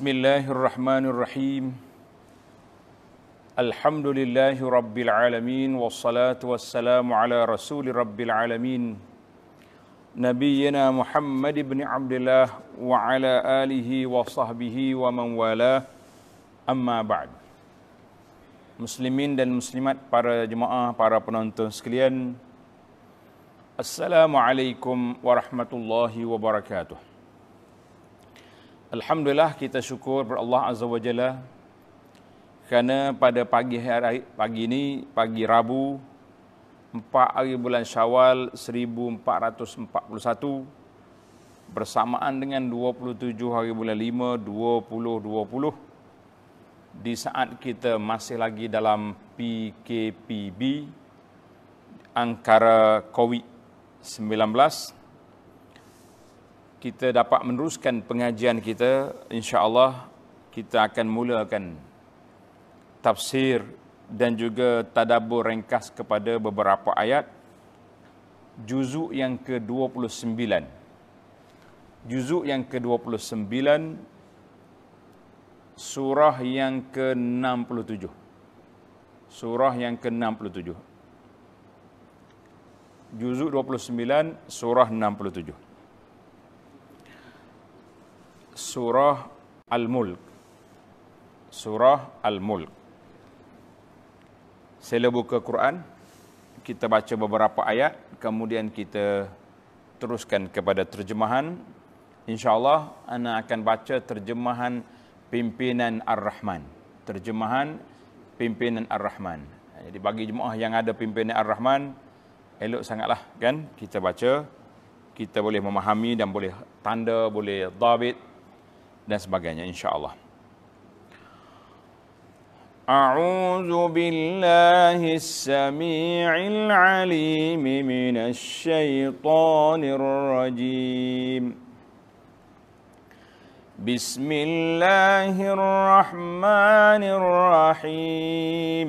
بسم الله الرحمن الرحيم الحمد لله رب العالمين والصلاة والسلام على رسول رب العالمين نبينا محمد بن عبد الله وعلى آله وصحبه ومن والاه أما بعد Muslimin dan Muslimat, para jemaah, para penonton sekalian. Assalamualaikum warahmatullahi wabarakatuh. Alhamdulillah kita syukur kepada Allah Azza wa Jalla kerana pada pagi hari pagi ini pagi Rabu 4 hari bulan Syawal 1441 bersamaan dengan 27 hari bulan 5 2020 di saat kita masih lagi dalam PKPB angkara COVID-19 kita dapat meneruskan pengajian kita insya-Allah kita akan mulakan tafsir dan juga tadabbur ringkas kepada beberapa ayat juzuk yang ke-29 juzuk yang ke-29 surah yang ke-67. Surah yang ke-67. Juzuk 29, surah 67. Surah Al-Mulk. Surah Al-Mulk. Sila buka Quran, kita baca beberapa ayat, kemudian kita teruskan kepada terjemahan. InsyaAllah, Ana akan baca terjemahan pimpinan Ar-Rahman. Terjemahan pimpinan Ar-Rahman. Jadi bagi jemaah yang ada pimpinan Ar-Rahman, elok sangatlah kan kita baca, kita boleh memahami dan boleh tanda, boleh dhabit dan sebagainya insya-Allah. أعوذ بالله السميع العليم من الشيطان الرجيم بسم الله الرحمن الرحيم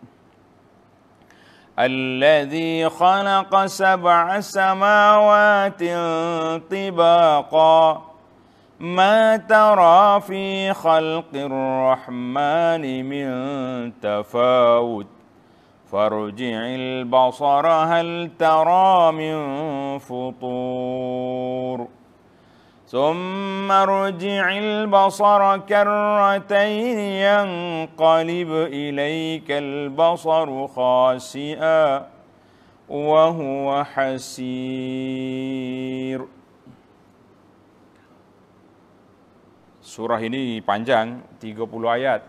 الذي خلق سبع سماوات طباقا. ما ترى في خلق الرحمن من تفاوت. فارجع البصر هل ترى من فطور؟ ثم ارجع البصر كرتين ينقلب إليك البصر خاسئا وهو حسير Surah ini panjang, 30 ayat.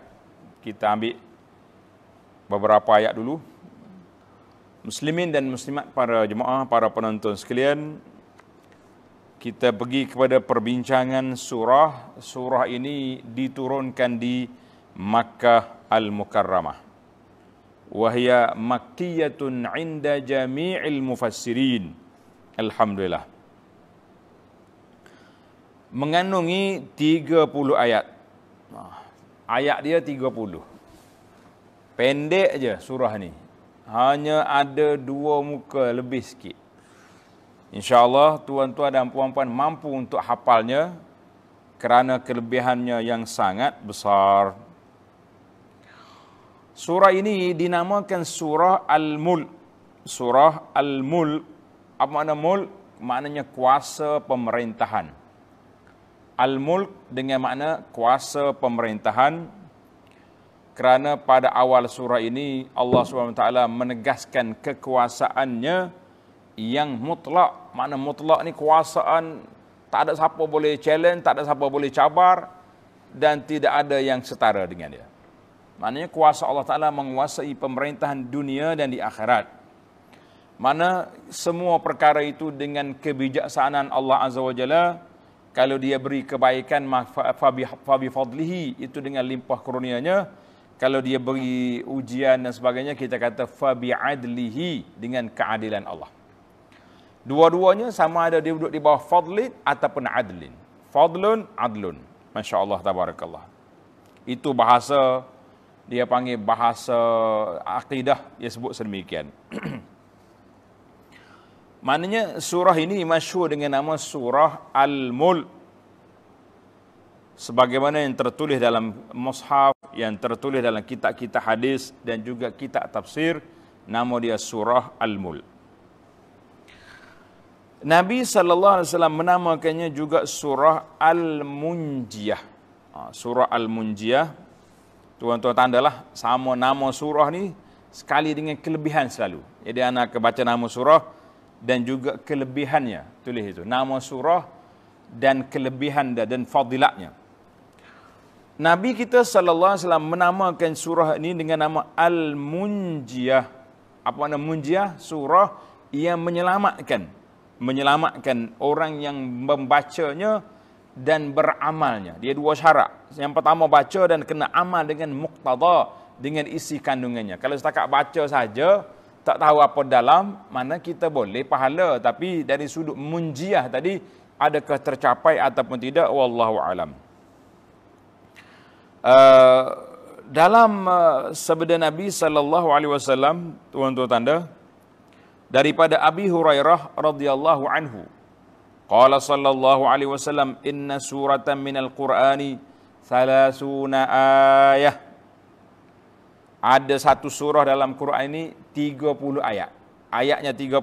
Kita ambil beberapa ayat dulu. Muslimin dan muslimat para jemaah, para penonton sekalian, kita pergi kepada perbincangan surah. Surah ini diturunkan di Makkah Al-Mukarramah. Wahia makkiyatun inda jami'il mufassirin. Alhamdulillah. Mengandungi 30 ayat. Ayat dia 30. Pendek je surah ni. Hanya ada dua muka lebih sikit. InsyaAllah tuan-tuan dan puan-puan mampu untuk hafalnya kerana kelebihannya yang sangat besar. Surah ini dinamakan surah Al-Mulk. Surah Al-Mulk. Apa makna mulk? Maknanya kuasa pemerintahan. Al-Mulk dengan makna kuasa pemerintahan kerana pada awal surah ini Allah SWT menegaskan kekuasaannya yang mutlak. Makna mutlak ni kuasaan tak ada siapa boleh challenge, tak ada siapa boleh cabar dan tidak ada yang setara dengan dia. Maknanya kuasa Allah Ta'ala menguasai pemerintahan dunia dan di akhirat. Mana semua perkara itu dengan kebijaksanaan Allah Azza wa Jalla, kalau dia beri kebaikan fabi, fabi fadlihi, itu dengan limpah kurnianya, kalau dia beri ujian dan sebagainya kita kata fa bi'adlihi dengan keadilan Allah. Dua-duanya sama ada dia duduk di bawah fadlin ataupun adlin. Fadlun, adlun. Masya Allah, tabarakallah. Itu bahasa, dia panggil bahasa akidah, dia sebut sedemikian. Maknanya surah ini masyhur dengan nama surah Al-Mulk. Sebagaimana yang tertulis dalam mushaf, yang tertulis dalam kitab-kitab hadis dan juga kitab tafsir, nama dia surah Al-Mulk. Nabi sallallahu alaihi wasallam menamakannya juga surah Al-Munjiyah. Ha, surah Al-Munjiyah. Tuan-tuan tandalah sama nama surah ni sekali dengan kelebihan selalu. Jadi anak baca nama surah dan juga kelebihannya. Tulis itu. Nama surah dan kelebihan dan fadilatnya. Nabi kita sallallahu alaihi wasallam menamakan surah ini dengan nama Al-Munjiyah. Apa makna Munjiyah? Surah yang menyelamatkan. Menyelamatkan orang yang membacanya dan beramalnya. Dia dua syarat. Yang pertama baca dan kena amal dengan muqtada dengan isi kandungannya. Kalau setakat baca saja, tak tahu apa dalam, mana kita boleh pahala. Tapi dari sudut munjiah tadi, adakah tercapai ataupun tidak, wallahu alam. Uh, dalam uh, sabda Nabi sallallahu alaihi wasallam tuan-tuan tanda daripada Abi Hurairah radhiyallahu anhu qala sallallahu alaihi wasallam inna suratan minal qur'ani thalathuna ayah ada satu surah dalam Quran ini 30 ayat. Ayatnya 30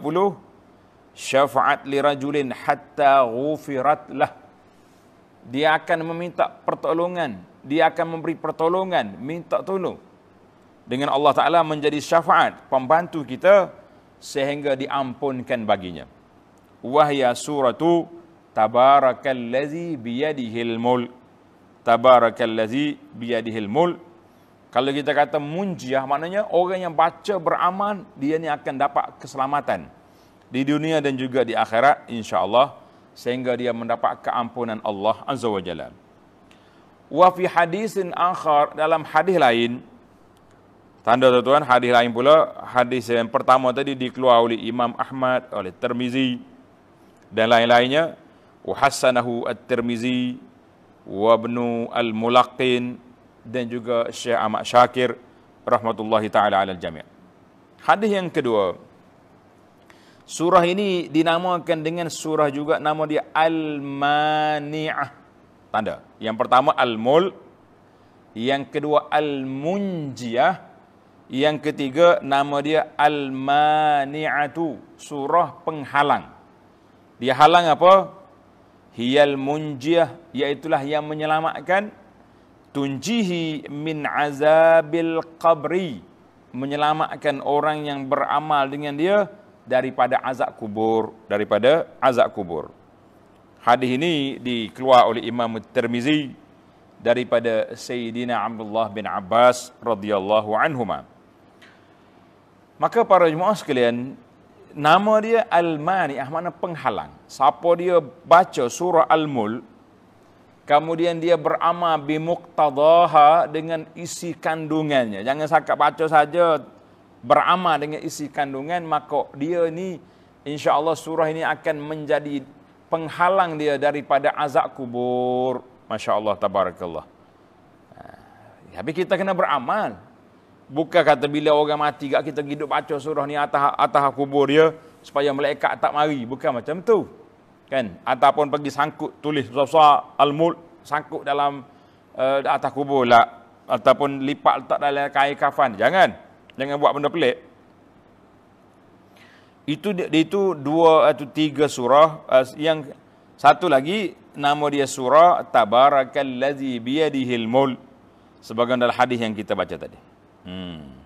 syafaat li rajulin hatta ghufirat lah. Dia akan meminta pertolongan, dia akan memberi pertolongan, minta tolong. Dengan Allah Taala menjadi syafaat pembantu kita sehingga diampunkan baginya. Wahya suratu tabarakallazi biyadihil mulk. Tabarakallazi biyadihil mulk kalau kita kata munjiah, maknanya orang yang baca beramal, dia ni akan dapat keselamatan. Di dunia dan juga di akhirat, insya Allah Sehingga dia mendapat keampunan Allah Azza wa Jalla. Wa fi hadisin akhar, dalam hadis lain, Tanda tuan-tuan, hadis lain pula, hadis yang pertama tadi dikeluar oleh Imam Ahmad, oleh Tirmizi dan lain-lainnya. Wa hassanahu at-Tirmizi wa ibnu al-Mulaqin dan juga Syekh Ahmad Syakir rahmatullahi taala alal jami'. Hadis yang kedua. Surah ini dinamakan dengan surah juga nama dia Al-Mani'ah. Tanda. Yang pertama Al-Mul, yang kedua Al-Munjiyah, yang ketiga nama dia Al-Mani'atu, surah penghalang. Dia halang apa? Hiyal munjiyah, iaitulah yang menyelamatkan tunjihi min azabil qabri menyelamatkan orang yang beramal dengan dia daripada azab kubur daripada azab kubur hadis ini dikeluar oleh Imam Tirmizi daripada Sayyidina Abdullah bin Abbas radhiyallahu anhuma maka para jemaah sekalian nama dia al-mani'ah makna penghalang siapa dia baca surah al-mulk Kemudian dia beramal bimuqtadaha dengan isi kandungannya. Jangan sakat baca saja beramal dengan isi kandungan maka dia ni insya-Allah surah ini akan menjadi penghalang dia daripada azab kubur. Masya-Allah tabarakallah. Ha, tapi kita kena beramal. Bukan kata bila orang mati kat kita hidup baca surah ni atas atas kubur dia supaya malaikat tak mari. Bukan macam tu. Kan? Ataupun pergi sangkut tulis besar al-mulk sangkut dalam uh, atas kubur lah. Ataupun lipat letak dalam kain kafan. Jangan. Jangan buat benda pelik. Itu itu dua atau tiga surah. Uh, yang satu lagi nama dia surah tabarakallazi biyadihil mul sebagian dalam hadis yang kita baca tadi hmm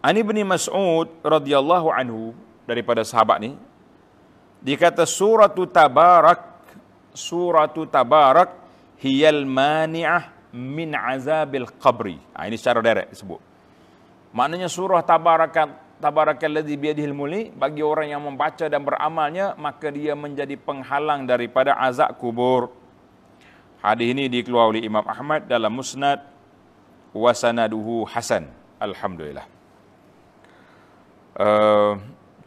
Ani bin Mas'ud radhiyallahu anhu daripada sahabat ni dia kata suratu tabarak suratu tabarak hiyal mani'ah min azabil qabri. Ha, ini secara direct disebut. Maknanya surah tabarakat tabarakalladzi biyadihil muli bagi orang yang membaca dan beramalnya maka dia menjadi penghalang daripada azab kubur. Hadis ini dikeluarkan oleh Imam Ahmad dalam Musnad wa sanaduhu hasan. Alhamdulillah. Uh,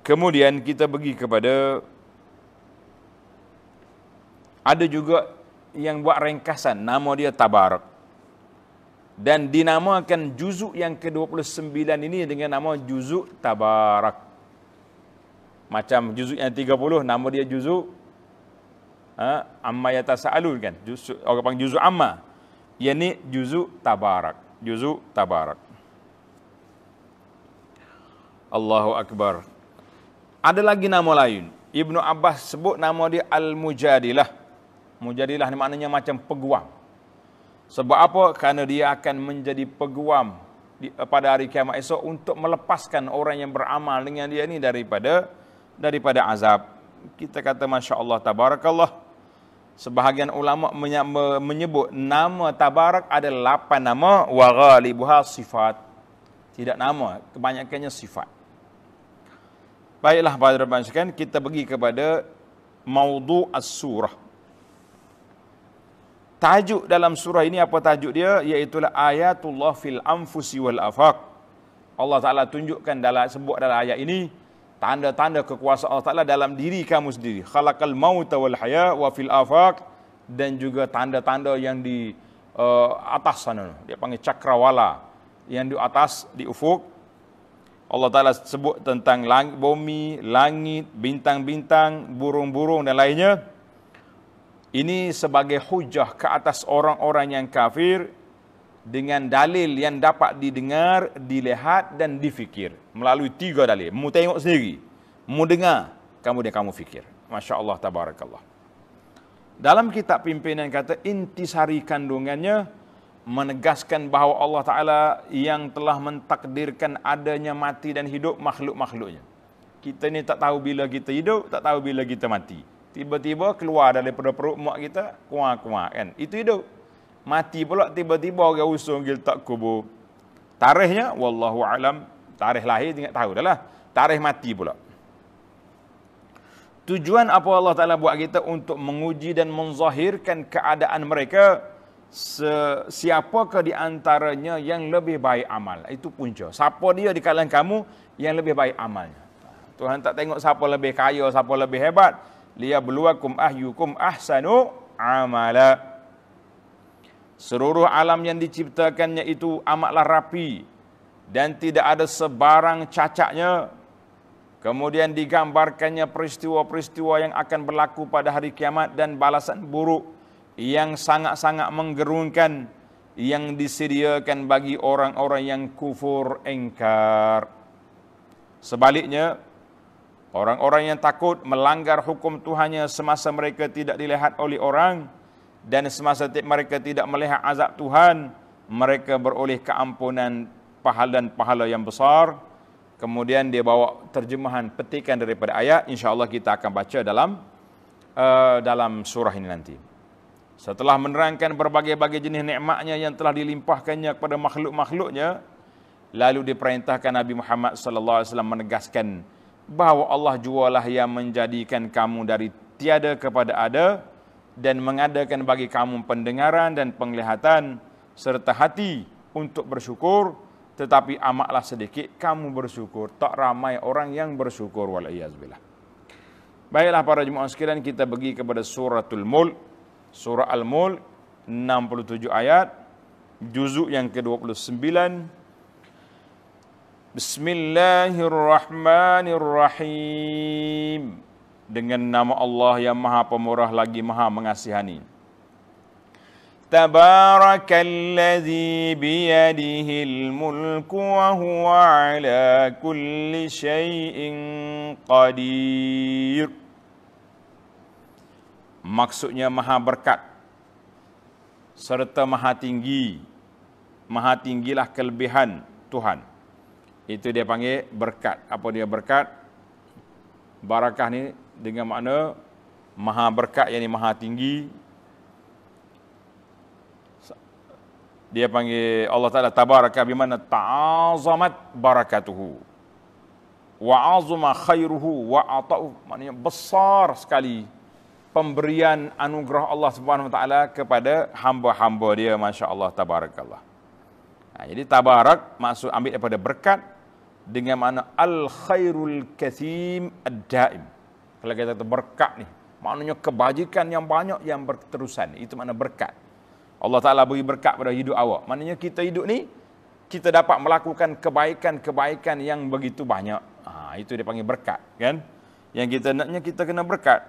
kemudian kita pergi kepada ada juga yang buat ringkasan nama dia Tabarak. Dan dinamakan juzuk yang ke-29 ini dengan nama juzuk Tabarak. Macam juzuk yang 30 nama dia juzuk ha, Amma Yatasa'alun kan. Juzuk, orang panggil juzuk Amma. Yang juzuk Tabarak. Juzuk Tabarak. Allahu Akbar. Ada lagi nama lain. Ibnu Abbas sebut nama dia Al-Mujadilah. Mujadilah ni maknanya macam peguam. Sebab apa? Kerana dia akan menjadi peguam di, pada hari kiamat esok untuk melepaskan orang yang beramal dengan dia ni daripada daripada azab. Kita kata Masya Allah, Tabarakallah. Sebahagian ulama menyebut nama Tabarak ada lapan nama. Wa ghalibuha sifat. Tidak nama, kebanyakannya sifat. Baiklah pada Rabban kita pergi kepada maudu as-surah. Tajuk dalam surah ini apa tajuk dia? Iaitulah ayatullah fil anfusi wal afaq. Allah Ta'ala tunjukkan dalam sebut dalam ayat ini tanda-tanda kekuasaan Allah Ta'ala dalam diri kamu sendiri. Khalaqal mauta wal haya wa fil afaq dan juga tanda-tanda yang di uh, atas sana. Dia panggil cakrawala. Yang di atas, di ufuk. Allah Ta'ala sebut tentang langit, bumi, langit, bintang-bintang, burung-burung dan lainnya. Ini sebagai hujah ke atas orang-orang yang kafir dengan dalil yang dapat didengar, dilihat dan difikir. Melalui tiga dalil. Mu tengok sendiri. Mu dengar, kemudian kamu fikir. Masya Allah, tabarakallah. Dalam kitab pimpinan kata intisari kandungannya, menegaskan bahawa Allah Ta'ala yang telah mentakdirkan adanya mati dan hidup makhluk-makhluknya. Kita ni tak tahu bila kita hidup, tak tahu bila kita mati. Tiba-tiba keluar daripada perut mak kita, kuah-kuah kan. Itu hidup. Mati pula tiba-tiba orang usung gil tak kubur. Tarikhnya, Wallahu alam, tarikh lahir tidak tahu dah lah. Tarikh mati pula. Tujuan apa Allah Ta'ala buat kita untuk menguji dan menzahirkan keadaan mereka siapakah di antaranya yang lebih baik amal. Itu punca. Siapa dia di kalangan kamu yang lebih baik amalnya. Tuhan tak tengok siapa lebih kaya, siapa lebih hebat. Liya beluakum ahyukum ahsanu amala. Seluruh alam yang diciptakannya itu amatlah rapi. Dan tidak ada sebarang cacaknya. Kemudian digambarkannya peristiwa-peristiwa yang akan berlaku pada hari kiamat dan balasan buruk yang sangat-sangat menggerunkan yang disediakan bagi orang-orang yang kufur engkar. Sebaliknya, orang-orang yang takut melanggar hukum Tuhannya semasa mereka tidak dilihat oleh orang dan semasa mereka tidak melihat azab Tuhan, mereka beroleh keampunan pahala dan pahala yang besar. Kemudian dia bawa terjemahan petikan daripada ayat, insya-Allah kita akan baca dalam uh, dalam surah ini nanti. Setelah menerangkan berbagai-bagai jenis nikmatnya yang telah dilimpahkannya kepada makhluk-makhluknya, lalu diperintahkan Nabi Muhammad sallallahu alaihi wasallam menegaskan bahawa Allah jualah yang menjadikan kamu dari tiada kepada ada dan mengadakan bagi kamu pendengaran dan penglihatan serta hati untuk bersyukur tetapi amatlah sedikit kamu bersyukur. Tak ramai orang yang bersyukur wal Baiklah para jemaah sekalian kita pergi kepada suratul mulk. Surah Al-Mulk 67 ayat juzuk yang ke-29 Bismillahirrahmanirrahim dengan nama Allah yang Maha Pemurah lagi Maha Mengasihani. Tabarakalladzi biyadihil mulku wa huwa ala kulli syai'in qadir. Maksudnya maha berkat serta maha tinggi. Maha tinggilah kelebihan Tuhan. Itu dia panggil berkat. Apa dia berkat? Barakah ni dengan makna maha berkat yang maha tinggi dia panggil Allah Taala tabaraka bimana ta'azamat barakatuhu wa azuma khairuhu wa ata'u maknanya besar sekali pemberian anugerah Allah Subhanahu Wa Taala kepada hamba-hamba dia masya-Allah tabarakallah. Ha, jadi tabarak maksud ambil daripada berkat dengan mana al khairul kathim ad-daim. Kalau kita kata berkat ni, maknanya kebajikan yang banyak yang berterusan. Itu makna berkat. Allah Taala beri berkat pada hidup awak. Maknanya kita hidup ni kita dapat melakukan kebaikan-kebaikan yang begitu banyak. Ha, itu dia panggil berkat, kan? Yang kita naknya kita kena berkat.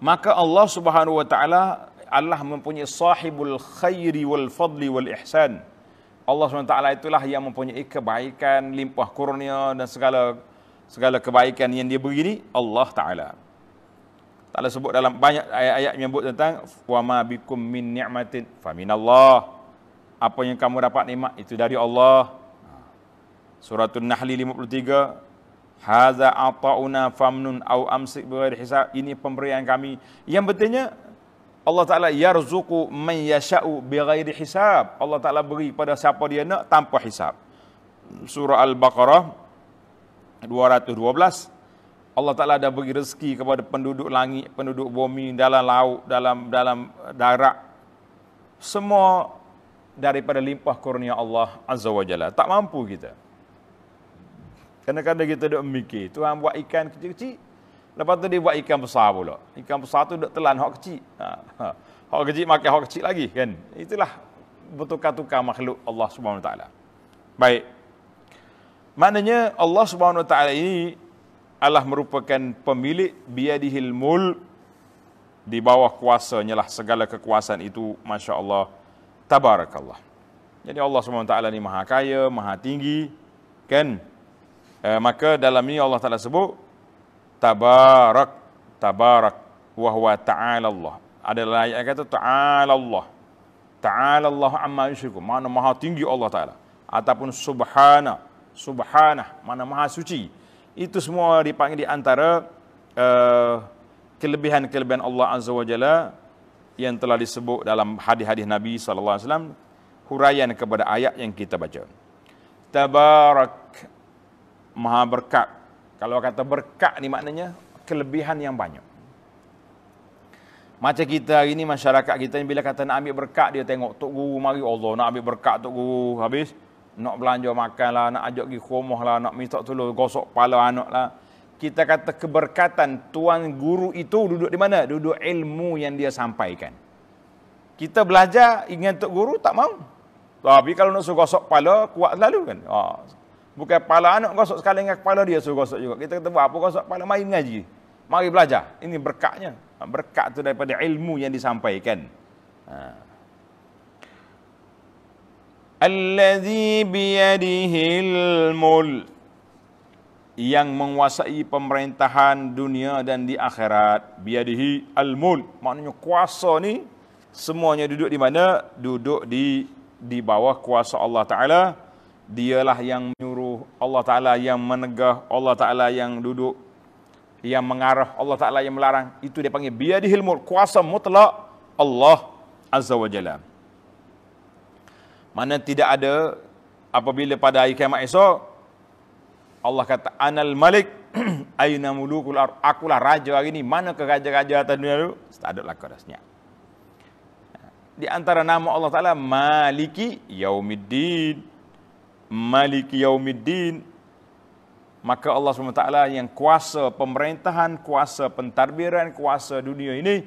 Maka Allah Subhanahu wa taala Allah mempunyai sahibul khairi wal fadli wal ihsan. Allah SWT itulah yang mempunyai kebaikan, limpah kurnia dan segala segala kebaikan yang dia beri ni Allah Taala. Taala sebut dalam banyak ayat-ayat menyebut tentang wa ma bikum min ni'matin fa minallah. Apa yang kamu dapat nikmat itu dari Allah. Suratul Nahl 53 Haza ata'una famnun au amsik bighairi hisab. Ini pemberian kami. Yang betulnya Allah Ta'ala yarzuku man yasha'u bighairi hisab. Allah Ta'ala beri pada siapa dia nak tanpa hisab. Surah Al-Baqarah 212. Allah Ta'ala dah beri rezeki kepada penduduk langit, penduduk bumi, dalam laut, dalam dalam darat. Semua daripada limpah kurnia Allah Azza wa Jalla. Tak mampu kita. Kadang-kadang kita duduk mikir, Tuhan buat ikan kecil-kecil, Lepas tu dia buat ikan besar pula. Ikan besar tu duk telan hok kecil. Ha, ha. Hok kecil makan hok kecil lagi kan. Itulah bertukar-tukar makhluk Allah Subhanahu taala. Baik. Maknanya Allah Subhanahu taala ini adalah merupakan pemilik biadihil mul di bawah kuasanya lah segala kekuasaan itu masya-Allah tabarakallah. Jadi Allah taala ni maha kaya, maha tinggi kan? Eh, maka dalam ini Allah Taala sebut tabarak tabarak wa huwa ta'ala Allah. Ada ayat kata ta'ala Allah. Ta'ala Allah amma yusyriku. Mana maha tinggi Allah Taala ataupun subhana subhana mana maha suci. Itu semua dipanggil di antara uh, kelebihan-kelebihan Allah Azza wa Jalla yang telah disebut dalam hadis-hadis Nabi sallallahu alaihi wasallam huraian kepada ayat yang kita baca. Tabarak maha berkat kalau kata berkat ni maknanya kelebihan yang banyak. Macam kita hari ni masyarakat kita ni bila kata nak ambil berkat dia tengok tok guru mari Allah nak ambil berkat tok guru habis nak belanja makan lah, nak ajak pergi rumah lah, nak minta tolong gosok kepala anak lah. Kita kata keberkatan tuan guru itu duduk di mana? Duduk ilmu yang dia sampaikan. Kita belajar ingat tok guru tak mau. Tapi kalau nak suruh gosok kepala kuat selalu kan. Ha, Bukan kepala anak gosok sekali dengan kepala dia suruh gosok juga. Kita kata apa gosok kepala, mari mengaji. Mari belajar. Ini berkatnya. Berkat itu daripada ilmu yang disampaikan. Ha. Alladhi biyadihil mul. Yang menguasai pemerintahan dunia dan di akhirat. Biyadihi al-mul. Maknanya kuasa ni, semuanya duduk di mana? Duduk di di bawah kuasa Allah Ta'ala dialah yang menyuruh Allah Ta'ala yang menegah Allah Ta'ala yang duduk yang mengarah Allah Ta'ala yang melarang itu dia panggil biadihil mulk kuasa mutlak Allah Azza wa Jalla mana tidak ada apabila pada hari kiamat esok Allah kata anal malik aina mulukul ar akulah raja hari ini mana ke raja-raja atas dunia itu tak ada lakar dah di antara nama Allah Ta'ala maliki yaumiddin. Maliki yaumiddin. Maka Allah SWT yang kuasa pemerintahan, kuasa pentadbiran, kuasa dunia ini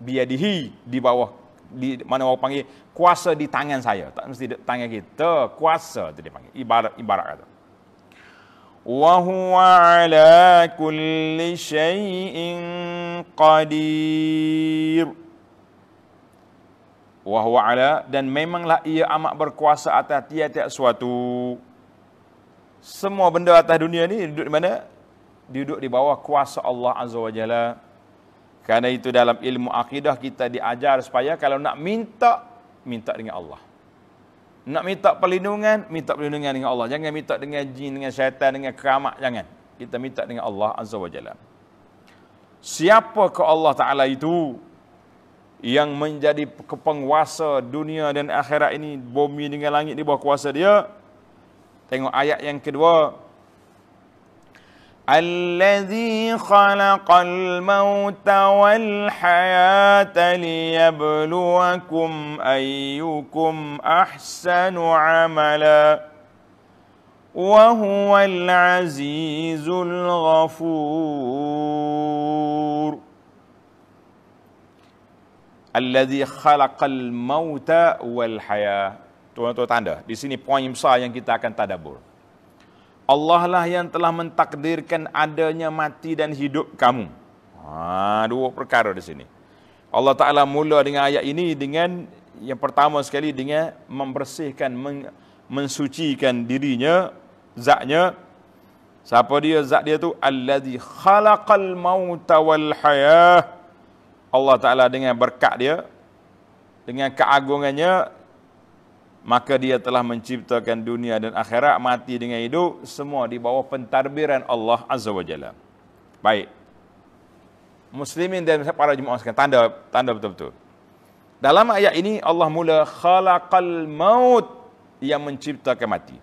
biadihi di bawah di mana orang panggil kuasa di tangan saya. Tak mesti di tangan kita kuasa tu dia panggil. Ibarat ibarat kata. Wa huwa ala kulli syai'in qadir. Wahwa ala dan memanglah ia amat berkuasa atas tiap-tiap suatu semua benda atas dunia ni duduk di mana? Duduk di bawah kuasa Allah azza wajalla kerana itu dalam ilmu akidah kita diajar supaya kalau nak minta minta dengan Allah. Nak minta perlindungan minta perlindungan dengan Allah. Jangan minta dengan jin dengan syaitan dengan keramat jangan. Kita minta dengan Allah azza wajalla siapa ke Allah taala itu yang menjadi kepenguasa dunia dan akhirat ini bumi dengan langit di bawah kuasa dia? Tengok ayat yang kedua الذي خلق الموت والحياة ليبلوكم أيكم أحسن عملا وهو العزيز الغفور. الذي خلق الموت والحياة. Tuan-tuan tanda, di sini poin besar yang kita akan tadabur. Allah lah yang telah mentakdirkan adanya mati dan hidup kamu. Ha, dua perkara di sini. Allah Ta'ala mula dengan ayat ini dengan yang pertama sekali dengan membersihkan, men, mensucikan dirinya, zatnya. Siapa dia? Zat dia tu Alladhi khalaqal mauta wal hayah. Allah Ta'ala dengan berkat dia, dengan keagungannya, maka dia telah menciptakan dunia dan akhirat mati dengan hidup semua di bawah pentadbiran Allah Azza wa Jalla. Baik. Muslimin dan para jemaah sekalian tanda tanda betul-betul. Dalam ayat ini Allah mula khalaqal maut yang menciptakan mati.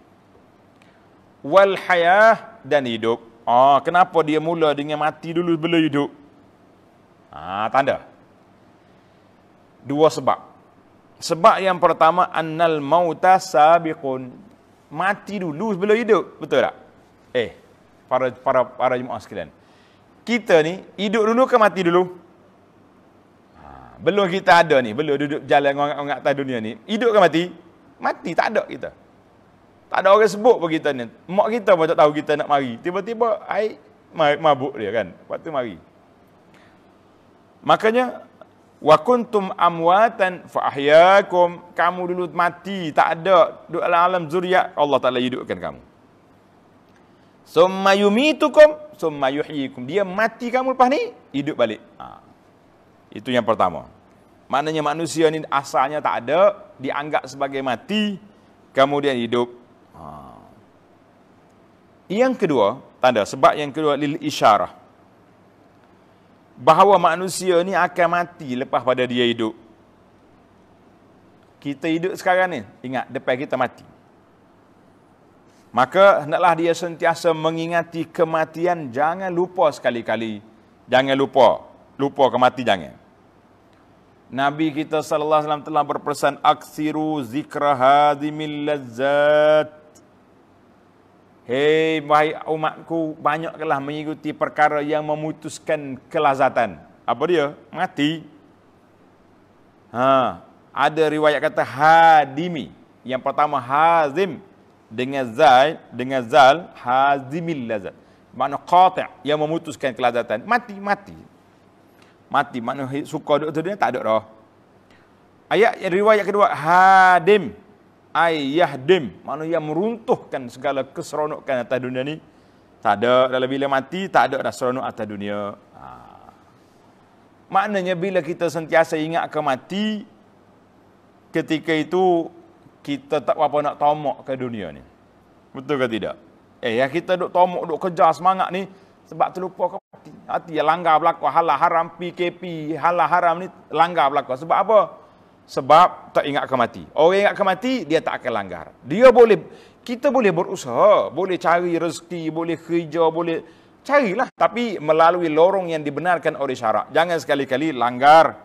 Wal hayah dan hidup. Ah, kenapa dia mula dengan mati dulu sebelum hidup? Ah, tanda. Dua sebab. Sebab yang pertama annal mauta sabiqun. Mati dulu sebelum hidup, betul tak? Eh, para para para jemaah sekalian. Kita ni hidup dulu ke mati dulu? Ha, belum kita ada ni, belum duduk jalan orang atas dunia ni. Hidup ke mati? Mati tak ada kita. Tak ada orang sebut pun kita ni. Mak kita pun tak tahu kita nak mari. Tiba-tiba ai mabuk dia kan. Waktu mari. Makanya wa kuntum amwatan fa ahyaakum kamu dulu mati tak ada. Di alam, alam zuriat Allah Taala hidupkan kamu. Summa yumitukum summa yuhyikum. Dia mati kamu lepas ni hidup balik. Ha. itu yang pertama. Maknanya manusia ni asalnya tak ada dianggap sebagai mati kemudian hidup. Ha. yang kedua tanda sebab yang kedua lil isyarah bahawa manusia ni akan mati lepas pada dia hidup. Kita hidup sekarang ni, ingat depan kita mati. Maka hendaklah dia sentiasa mengingati kematian, jangan lupa sekali-kali. Jangan lupa, lupa kemati jangan. Nabi kita sallallahu alaihi wasallam telah berpesan aksiru zikra hadimil lazzat Hei, wahai umatku, banyaklah mengikuti perkara yang memutuskan kelazatan. Apa dia? Mati. Ha, ada riwayat kata hadimi. Yang pertama hazim dengan zal, dengan zal hazimil lazat. Makna qati' yang memutuskan kelazatan. Mati, mati. Mati, makna suka duduk dunia tak ada dah. Ayat riwayat kedua hadim ayah dim mana yang meruntuhkan segala keseronokan atas dunia ni. Tak ada dalam bila mati tak ada dah seronok atas dunia. Ha. maknanya bila kita sentiasa ingat ke mati ketika itu kita tak apa nak tomok ke dunia ni. Betul ke tidak? Eh ya kita duk tomok duk kejar semangat ni sebab terlupa ke mati. Hati yang langgar berlaku halal haram PKP halal haram ni langgar berlaku sebab apa sebab tak ingat akan mati. Orang ingat akan mati, dia tak akan langgar. Dia boleh, kita boleh berusaha, boleh cari rezeki, boleh kerja, boleh carilah. Tapi melalui lorong yang dibenarkan oleh syarak. Jangan sekali-kali langgar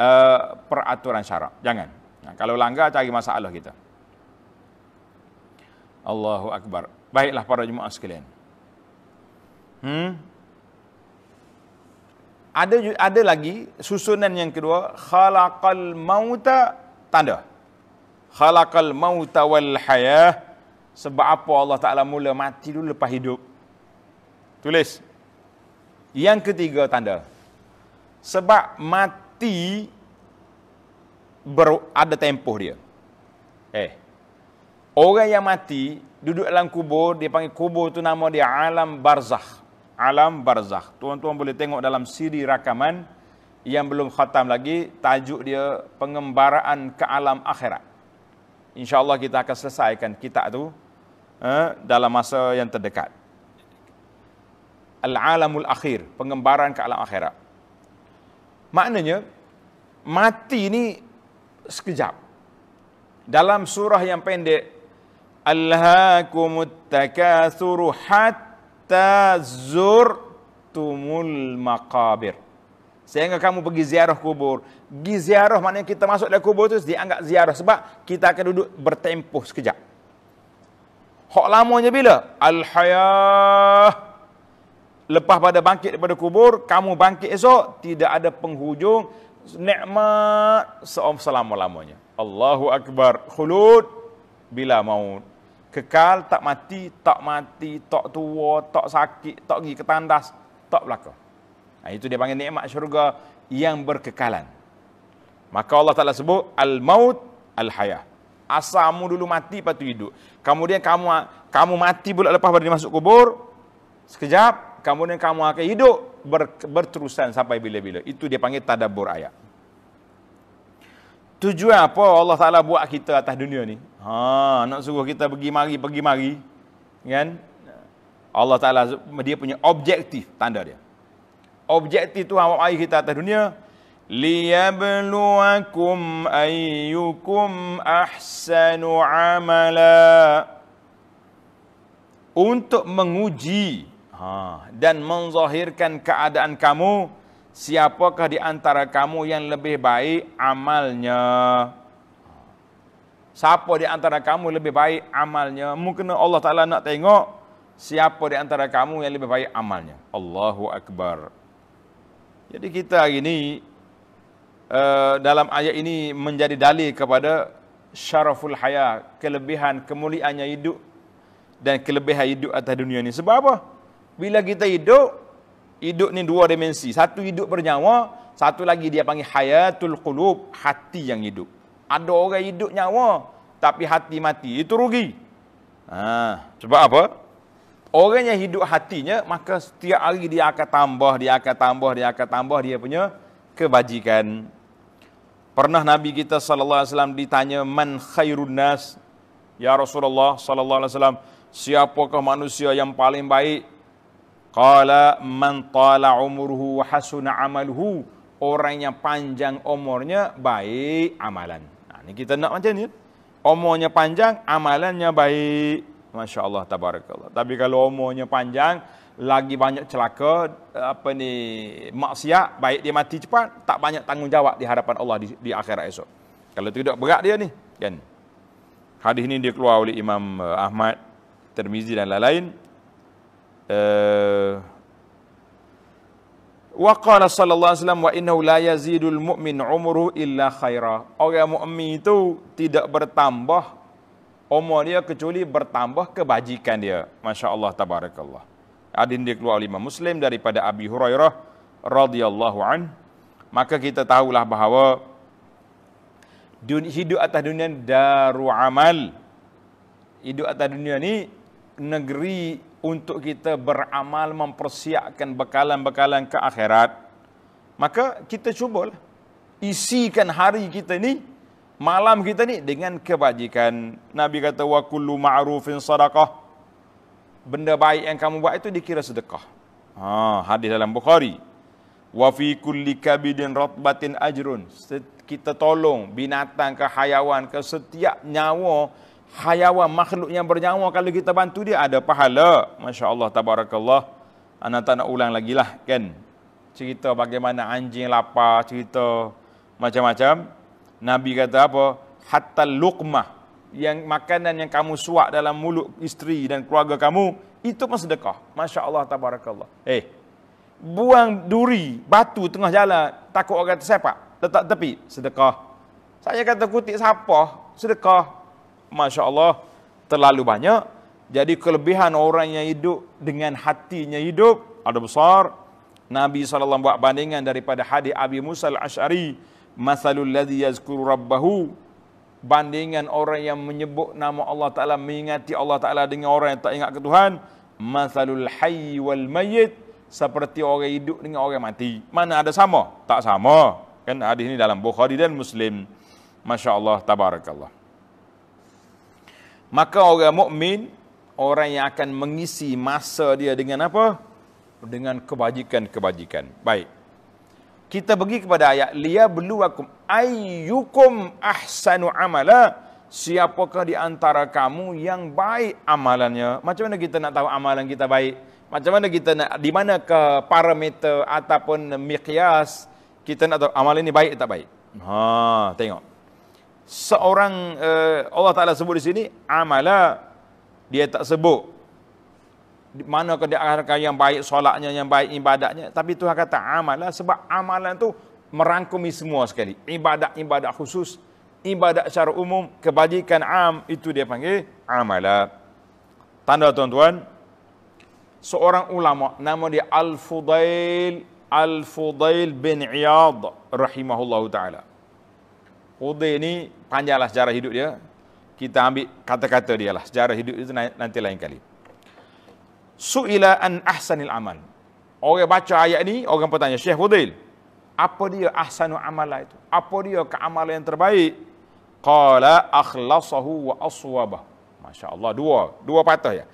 uh, peraturan syarak. Jangan. Nah, kalau langgar, cari masalah kita. Allahu Akbar. Baiklah para jemaah sekalian. Hmm? Ada ada lagi susunan yang kedua khalaqal mauta tanda. Khalaqal mauta wal hayah. Sebab apa Allah Taala mula mati dulu lepas hidup? Tulis. Yang ketiga tanda. Sebab mati ber, ada tempoh dia. Eh orang yang mati duduk dalam kubur dia panggil kubur tu nama dia alam barzakh alam barzakh. Tuan-tuan boleh tengok dalam CD rakaman yang belum khatam lagi, tajuk dia pengembaraan ke alam akhirat. InsyaAllah kita akan selesaikan kitab tu eh, dalam masa yang terdekat. Al-alamul akhir, pengembaraan ke alam akhirat. Maknanya, mati ni sekejap. Dalam surah yang pendek, Alhaakumut takathuru hat hatta zurtumul maqabir. Sehingga kamu pergi ziarah kubur. Pergi ziarah maknanya kita masuk dalam kubur tu dianggap ziarah. Sebab kita akan duduk bertempuh sekejap. Hak lamanya bila? Al-hayah. Lepas pada bangkit daripada kubur, kamu bangkit esok, tidak ada penghujung, nikmat selama-lamanya. Allahu Akbar. Khulud bila maut. Kekal, tak mati, tak mati, tak tua, tak sakit, tak pergi ke tandas, tak belakang. Ha, itu dia panggil nikmat syurga yang berkekalan. Maka Allah Ta'ala sebut, Al-maut, Al-hayah. Asalmu dulu mati, lepas tu hidup. Kemudian kamu kamu mati pula lepas pada masuk kubur. Sekejap, kemudian kamu akan hidup ber, berterusan sampai bila-bila. Itu dia panggil tadabur ayat. Tujuan apa Allah Ta'ala buat kita atas dunia ni? Ha, nak suruh kita pergi mari, pergi mari. Kan? Allah Ta'ala, dia punya objektif, tanda dia objektif Tuhan buat mari kita atas dunia liyabluwakum ayyukum ahsanu amala untuk menguji ha, dan menzahirkan keadaan kamu siapakah di antara kamu yang lebih baik amalnya siapa di antara kamu lebih baik amalnya mungkin Allah Taala nak tengok siapa di antara kamu yang lebih baik amalnya Allahu akbar jadi kita hari ini uh, dalam ayat ini menjadi dalil kepada syaraful haya, kelebihan kemuliaannya hidup dan kelebihan hidup atas dunia ini. Sebab apa? Bila kita hidup, hidup ni dua dimensi. Satu hidup bernyawa, satu lagi dia panggil hayatul qulub, hati yang hidup. Ada orang hidup nyawa tapi hati mati, itu rugi. Ha, sebab apa? Orang yang hidup hatinya, maka setiap hari dia akan tambah, dia akan tambah, dia akan tambah dia punya kebajikan. Pernah Nabi kita sallallahu alaihi wasallam ditanya man khairun nas? Ya Rasulullah sallallahu alaihi wasallam, siapakah manusia yang paling baik? Qala man tala umruhu wa hasuna amaluhu. Orang yang panjang umurnya, baik amalan. Nah, ini kita nak macam ni. Umurnya panjang, amalannya baik. Masya Allah, tabarakallah. Tapi kalau umurnya panjang, lagi banyak celaka, apa ni, maksiat, baik dia mati cepat, tak banyak tanggungjawab di hadapan Allah di, di akhirat esok. Kalau tidak berat dia ni, kan? Hadis ini dia keluar oleh Imam eh, Ahmad, Termizi dan lain-lain. Uh, wa qala sallallahu alaihi wasallam wa innahu la yazidul mu'min umruhu illa khaira. Orang mukmin itu tidak bertambah umur dia kecuali bertambah kebajikan dia. Masya Allah, tabarakallah. Adin dia keluar lima Muslim daripada Abi Hurairah radhiyallahu an. Maka kita tahulah bahawa hidup atas dunia daru amal. Hidup atas dunia ni negeri untuk kita beramal mempersiapkan bekalan-bekalan ke akhirat. Maka kita cubalah isikan hari kita ni malam kita ni dengan kebajikan. Nabi kata wa kullu ma'rufin sadaqah. Benda baik yang kamu buat itu dikira sedekah. Ha, hadis dalam Bukhari. Wa fi kulli kabidin ratbatin ajrun. Kita tolong binatang ke hayawan ke setiap nyawa hayawan makhluk yang bernyawa kalau kita bantu dia ada pahala. Masya-Allah tabarakallah. Anak tak nak ulang lagi lah kan. Cerita bagaimana anjing lapar, cerita macam-macam. Nabi kata apa? Hatta luqmah yang makanan yang kamu suak dalam mulut isteri dan keluarga kamu itu pun sedekah. Masya-Allah tabarakallah. Eh. Buang duri, batu tengah jalan, takut orang tersepak, letak tepi, sedekah. Saya kata kutip siapa? Sedekah. Masya-Allah terlalu banyak. Jadi kelebihan orang yang hidup dengan hatinya hidup ada besar. Nabi SAW buat bandingan daripada hadis Abi Musa al-Ash'ari Masalul ladzi yazkuru rabbahu. Bandingan orang yang menyebut nama Allah Taala mengingati Allah Taala dengan orang yang tak ingat ke Tuhan. Masalul hayy wal mayyit. Seperti orang hidup dengan orang mati. Mana ada sama? Tak sama. Kan hadis ini dalam Bukhari dan Muslim. masya-Allah tabarakallah maka orang mukmin orang yang akan mengisi masa dia dengan apa? Dengan kebajikan-kebajikan. Baik. Kita pergi kepada ayat liya beluakum ayyukum ahsanu amala. Siapakah di antara kamu yang baik amalannya? Macam mana kita nak tahu amalan kita baik? Macam mana kita nak, di mana ke parameter ataupun miqyas, kita nak tahu amal ini baik atau tak baik. Ha, tengok. Seorang, uh, Allah Ta'ala sebut di sini, amala, dia tak sebut. Mana ke dia akan yang baik solatnya, yang baik ibadatnya. Tapi Tuhan kata amalah sebab amalan tu merangkumi semua sekali. Ibadat-ibadat khusus, ibadat secara umum, kebajikan am, itu dia panggil amalah. Tanda tuan-tuan, seorang ulama nama dia Al-Fudail Al-Fudail bin Iyad rahimahullah taala. Fudail ni panjanglah sejarah hidup dia. Kita ambil kata-kata dia lah. Sejarah hidup itu nanti lain kali. Su'ila an ahsanil amal. Orang baca ayat ni, orang bertanya, Syekh Fudail, apa dia ahsanu amala itu? Apa dia keamalan yang terbaik? Qala akhlasahu wa aswabah. Masya Allah, dua. Dua patah ya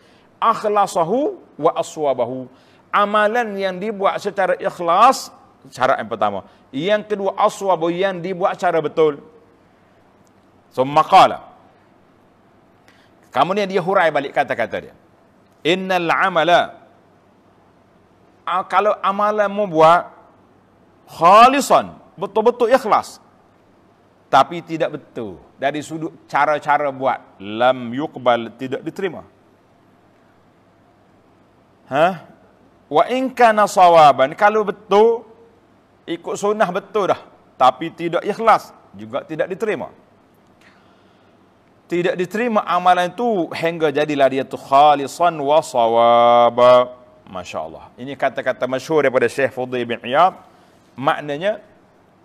akhlasahu wa aswabahu. Amalan yang dibuat secara ikhlas, syarat yang pertama. Yang kedua, aswabu yang dibuat secara betul. So, maqala. Kemudian dia hurai balik kata-kata dia. Innal amala. Kalau amalan mu buat, khalisan, betul-betul ikhlas. Tapi tidak betul. Dari sudut cara-cara buat, lam yuqbal, tidak diterima. Ha? Wa in kana sawaban kalau betul ikut sunnah betul dah tapi tidak ikhlas juga tidak diterima. Tidak diterima amalan itu hingga jadilah dia tu khalisan wa sawaba. Masya-Allah. Ini kata-kata masyhur daripada Syekh Fudhi bin Iyad. Maknanya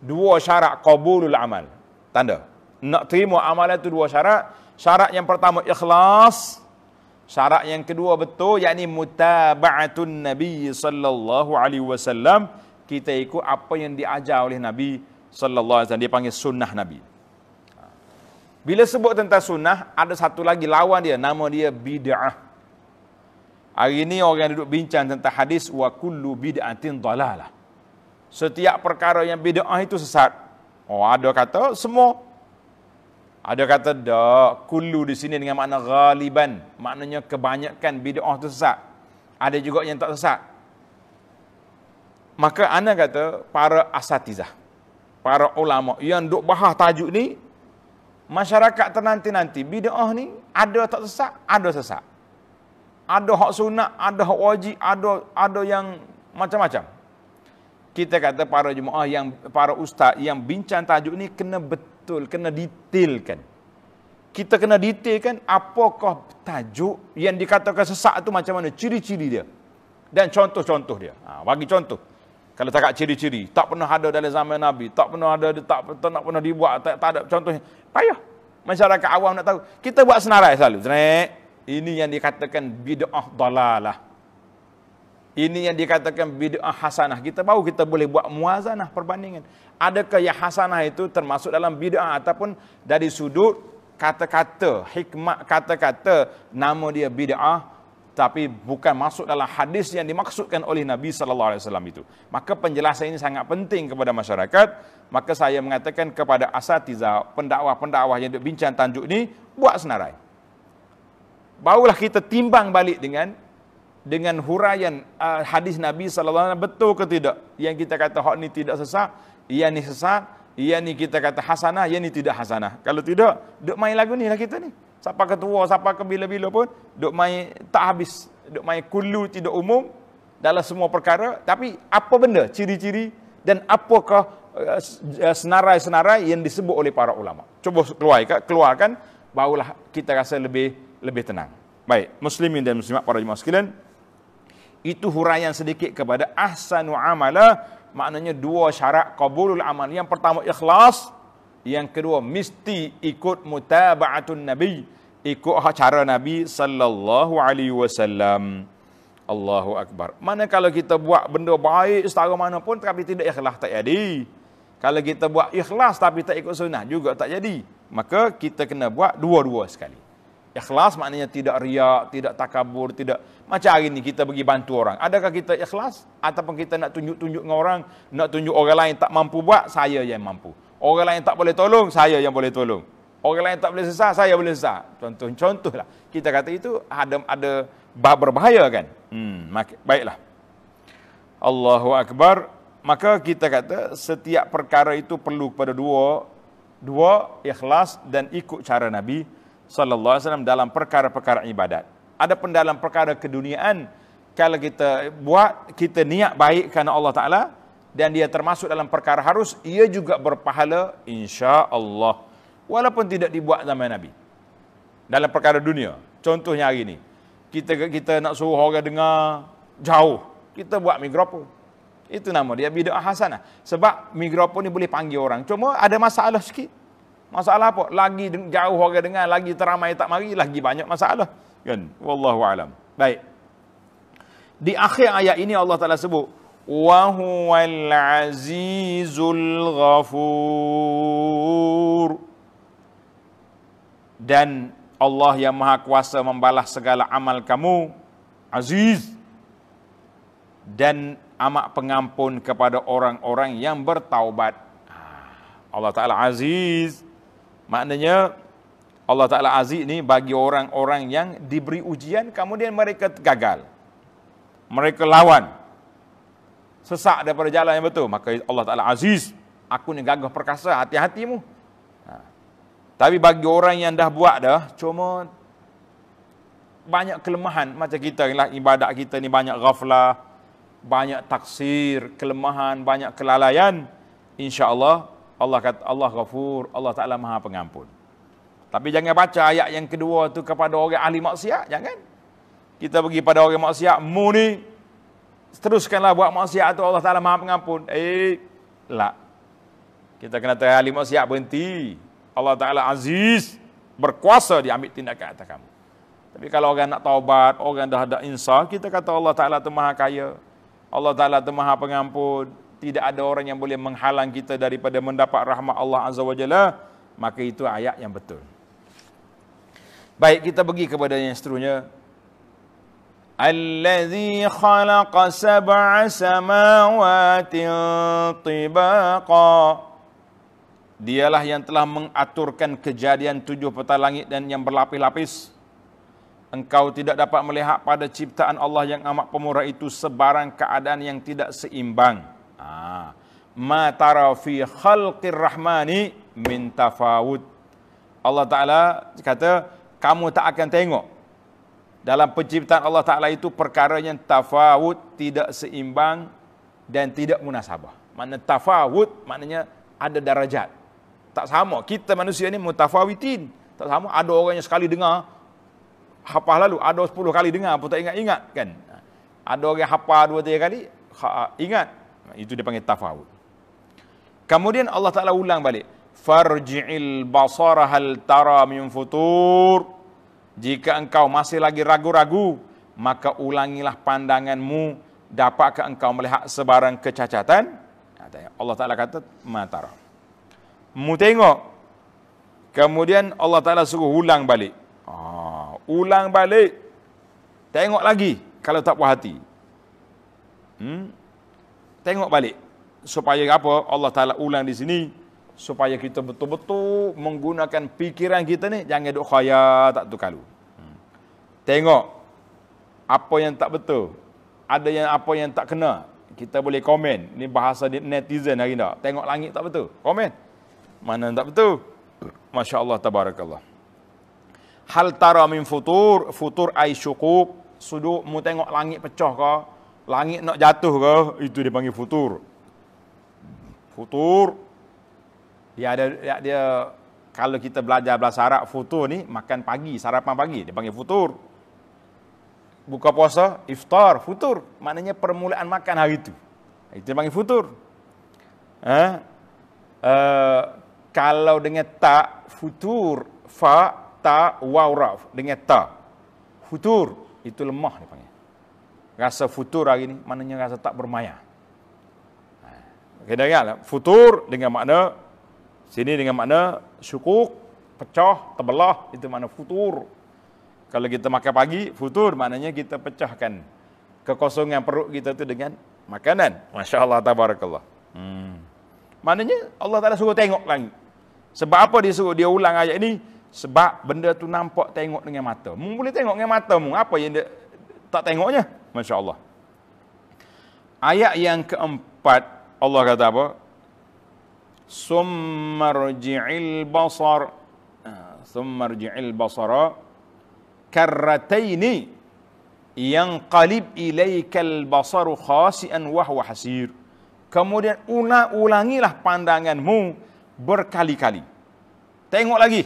dua syarat qabulul amal. Tanda. Nak terima amalan itu dua syarat. Syarat yang pertama ikhlas, Syarat yang kedua betul yakni mutaba'atun Nabi sallallahu alaihi wasallam kita ikut apa yang diajar oleh Nabi sallallahu alaihi wasallam dia panggil sunnah Nabi. Bila sebut tentang sunnah ada satu lagi lawan dia nama dia bid'ah. Hari ini orang duduk bincang tentang hadis wa kullu bid'atin dalalah. Setiap perkara yang bid'ah itu sesat. Oh ada kata semua ada kata dak kullu di sini dengan makna ghaliban, maknanya kebanyakan bid'ah itu sesat. Ada juga yang tak sesat. Maka ana kata para asatizah, para ulama yang duk bahas tajuk ni masyarakat ternanti-nanti bid'ah ni ada tak sesat, ada sesat. Ada hak sunat, ada hak wajib, ada ada yang macam-macam. Kita kata para jemaah yang para ustaz yang bincang tajuk ni kena betul kena detailkan. Kita kena detailkan apakah tajuk yang dikatakan sesak itu macam mana, ciri-ciri dia. Dan contoh-contoh dia. Ha, bagi contoh. Kalau tak ciri-ciri, tak pernah ada dalam zaman Nabi, tak pernah ada, tak, tak nak pernah dibuat, tak, tak ada contohnya. Payah. Masyarakat awam nak tahu. Kita buat senarai selalu. Senarai. Ini yang dikatakan bid'ah dalalah. Ini yang dikatakan bid'ah hasanah. Kita baru kita boleh buat muazanah perbandingan. Adakah yang hasanah itu termasuk dalam bid'ah ataupun dari sudut kata-kata, hikmat kata-kata nama dia bid'ah tapi bukan masuk dalam hadis yang dimaksudkan oleh Nabi sallallahu alaihi wasallam itu. Maka penjelasan ini sangat penting kepada masyarakat. Maka saya mengatakan kepada asatiza, pendakwah-pendakwah yang bincang tajuk ini, buat senarai. Barulah kita timbang balik dengan dengan huraian uh, hadis Nabi sallallahu alaihi wasallam betul ke tidak yang kita kata hak ni tidak sesat ia ni sesat, ia ni kita kata hasanah, ia ni tidak hasanah. Kalau tidak, duk main lagu ni lah kita ni. Siapa ketua, siapa ke bila-bila pun, duk main tak habis. Duk main kulu tidak umum dalam semua perkara. Tapi apa benda ciri-ciri dan apakah uh, senarai-senarai yang disebut oleh para ulama. Cuba keluarkan, keluarkan barulah kita rasa lebih lebih tenang. Baik, muslimin dan muslimat para jemaah sekalian, itu huraian sedikit kepada ahsanu amala maknanya dua syarat qabulul amal. Yang pertama ikhlas, yang kedua mesti ikut mutaba'atun nabi, ikut cara nabi sallallahu alaihi wasallam. Allahu akbar. Mana kalau kita buat benda baik setara mana pun tapi tidak ikhlas tak jadi. Kalau kita buat ikhlas tapi tak ikut sunnah juga tak jadi. Maka kita kena buat dua-dua sekali. Ikhlas maknanya tidak riak, tidak takabur, tidak macam hari ni kita pergi bantu orang. Adakah kita ikhlas ataupun kita nak tunjuk-tunjuk dengan orang, nak tunjuk orang lain tak mampu buat, saya yang mampu. Orang lain tak boleh tolong, saya yang boleh tolong. Orang lain tak boleh sesat, saya boleh sesat. Contoh, contohlah. Kita kata itu ada ada berbahaya kan? Hmm, baiklah. Allahu Akbar. Maka kita kata setiap perkara itu perlu kepada dua dua ikhlas dan ikut cara Nabi sallallahu alaihi wasallam dalam perkara-perkara ibadat. Adapun dalam perkara keduniaan kalau kita buat kita niat baik kerana Allah Taala dan dia termasuk dalam perkara harus ia juga berpahala insya-Allah walaupun tidak dibuat zaman Nabi. Dalam perkara dunia. Contohnya hari ini kita kita nak suruh orang dengar jauh, kita buat mikrofon. Itu nama dia bid'ah hasanah. Sebab mikrofon ni boleh panggil orang. Cuma ada masalah sikit. Masalah apa? Lagi jauh orang dengar, lagi teramai tak mari, lagi banyak masalah. Kan? Wallahu alam. Baik. Di akhir ayat ini Allah Taala sebut wa huwal azizul ghafur. Dan Allah yang Maha Kuasa membalas segala amal kamu, Aziz. Dan amat pengampun kepada orang-orang yang bertaubat. Allah Ta'ala Aziz. Maknanya Allah Ta'ala Aziz ni bagi orang-orang yang diberi ujian kemudian mereka gagal. Mereka lawan. Sesak daripada jalan yang betul. Maka Allah Ta'ala Aziz. Aku ni gagah perkasa. Hati-hatimu. Tapi bagi orang yang dah buat dah. Cuma banyak kelemahan. Macam kita lah. Ibadat kita ni banyak ghaflah banyak taksir, kelemahan, banyak kelalaian, insya-Allah Allah kata Allah Ghafur, Allah Taala Maha Pengampun. Tapi jangan baca ayat yang kedua tu kepada orang ahli maksiat, jangan. Kita pergi pada orang maksiat, mu ni teruskanlah buat maksiat tu Allah Taala Maha Pengampun. Eh, lah. Kita kena tahu ahli maksiat berhenti. Allah Taala Aziz berkuasa diambil tindakan atas kamu. Tapi kalau orang nak taubat, orang dah ada insaf, kita kata Allah Taala tu Maha Kaya. Allah Ta'ala itu maha pengampun. Tidak ada orang yang boleh menghalang kita daripada mendapat rahmat Allah Azza wa Jalla. Maka itu ayat yang betul. Baik, kita pergi kepada yang seterusnya. Allazi khalaqa sab'a samawatin tibaqa. Dialah yang telah mengaturkan kejadian tujuh peta langit dan yang berlapis-lapis engkau tidak dapat melihat pada ciptaan Allah yang amat pemurah itu sebarang keadaan yang tidak seimbang. Ah, ma tara fi khalqir rahmani min tafawud. Allah Taala kata kamu tak akan tengok dalam penciptaan Allah Taala itu perkara yang tafawud tidak seimbang dan tidak munasabah. Makna tafawud maknanya ada darajat. Tak sama. Kita manusia ni mutafawitin. Tak sama. Ada orang yang sekali dengar hafal lalu. Ada 10 kali dengar pun tak ingat-ingat kan? Ada orang hafal dua tiga kali ingat. Itu dia panggil tafawud kemudian Allah Taala ulang balik farji'il basara hal tara min futur. Jika engkau masih lagi ragu-ragu maka ulangilah pandanganmu. Dapatkah engkau melihat sebarang kecacatan? Allah Taala kata matara mu tengok. Kemudian Allah Taala suruh ulang balik. Ulang balik. Tengok lagi kalau tak puas hati. Hmm? tengok balik. Supaya apa? Allah Taala ulang di sini supaya kita betul-betul menggunakan pikiran kita ni jangan duk khayal tak tu kalau hmm. tengok apa yang tak betul. Ada yang apa yang tak kena. Kita boleh komen. Ni bahasa netizen hari ni. Tengok langit tak betul. Komen mana tak betul? Masya Allah tabarakallah. Hal tara min futur? Futur ai syukuk suduk mu tengok langit pecah ke langit nak jatuh ke itu dia panggil futur. Futur. Dia ada dia, dia kalau kita belajar bahasa Arab futur ni makan pagi sarapan pagi dia panggil futur. Buka puasa iftar futur. Maknanya permulaan makan hari itu itu dia panggil futur. Ha? Uh, kalau dengan tak futur fa ta waw raf dengan ta. Futur itu lemah dia panggil. Rasa futur hari ni maknanya rasa tak bermaya kena ingat futur dengan makna sini dengan makna syukuk pecah terbelah itu makna futur. Kalau kita makan pagi futur maknanya kita pecahkan kekosongan perut kita tu dengan makanan. masya-Allah tabarakallah. Hmm. Maknanya Allah Taala suruh tengok langit Sebab apa dia suruh dia ulang ayat ini? Sebab benda tu nampak tengok dengan mata. Mu boleh tengok dengan mata mu. Apa yang dia tak tengoknya? Masya Allah. Ayat yang keempat, Allah kata apa? Summarji'il basar. Ah, Summarji'il basara. Karrataini. Yang qalib ilaikal basaru khasian wahwa hasir. Kemudian ulang-ulangilah pandanganmu berkali-kali. Tengok lagi.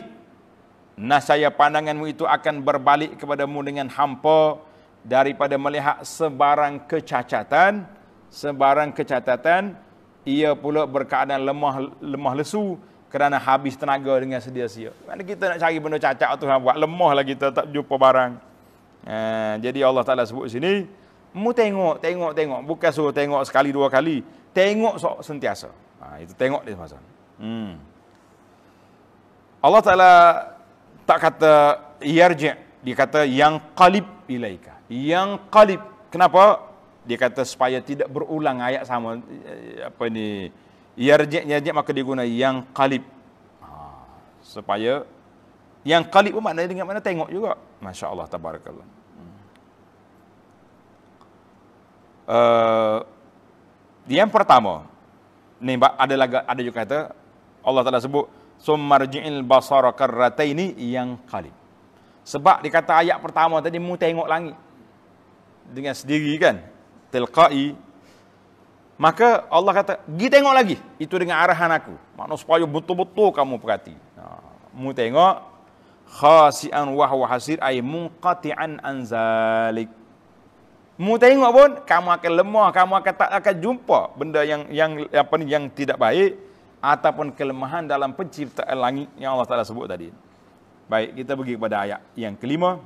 Nasaya pandanganmu itu akan berbalik kepadamu dengan hampa daripada melihat sebarang kecacatan, sebarang kecacatan, ia pula berkeadaan lemah lemah lesu kerana habis tenaga dengan sedia-sia. Mana kita nak cari benda cacat tu buat lemah lah kita tak jumpa barang. Ha, jadi Allah Taala sebut sini, mu tengok, tengok, tengok, bukan suruh tengok sekali dua kali, tengok sok sentiasa. Ha, itu tengok dia masa. Hmm. Allah Taala tak kata yarji, dia kata yang qalib ilaika. Yang qalib. Kenapa? Dia kata supaya tidak berulang ayat sama eh, apa ni yarji yarji maka dia guna yang qalib. Ha, supaya yang qalib pun maknanya dengan mana tengok juga. Masya-Allah tabarakallah. Uh, yang pertama ni ada lagi ada juga kata Allah Taala sebut summarji'il basara karrataini yang qalib. Sebab dikata ayat pertama tadi mu tengok langit. Dengan sendiri kan? Tilqai. Maka Allah kata gi tengok lagi. Itu dengan arahan aku. Makna supaya betul-betul kamu perhati. Ha, mu tengok khasian wa hasir ay munqati'an anzalik mu tengok pun kamu akan lemah kamu akan tak akan jumpa benda yang yang apa ni yang tidak baik ataupun kelemahan dalam penciptaan langit yang Allah Taala sebut tadi. Baik, kita pergi kepada ayat yang kelima.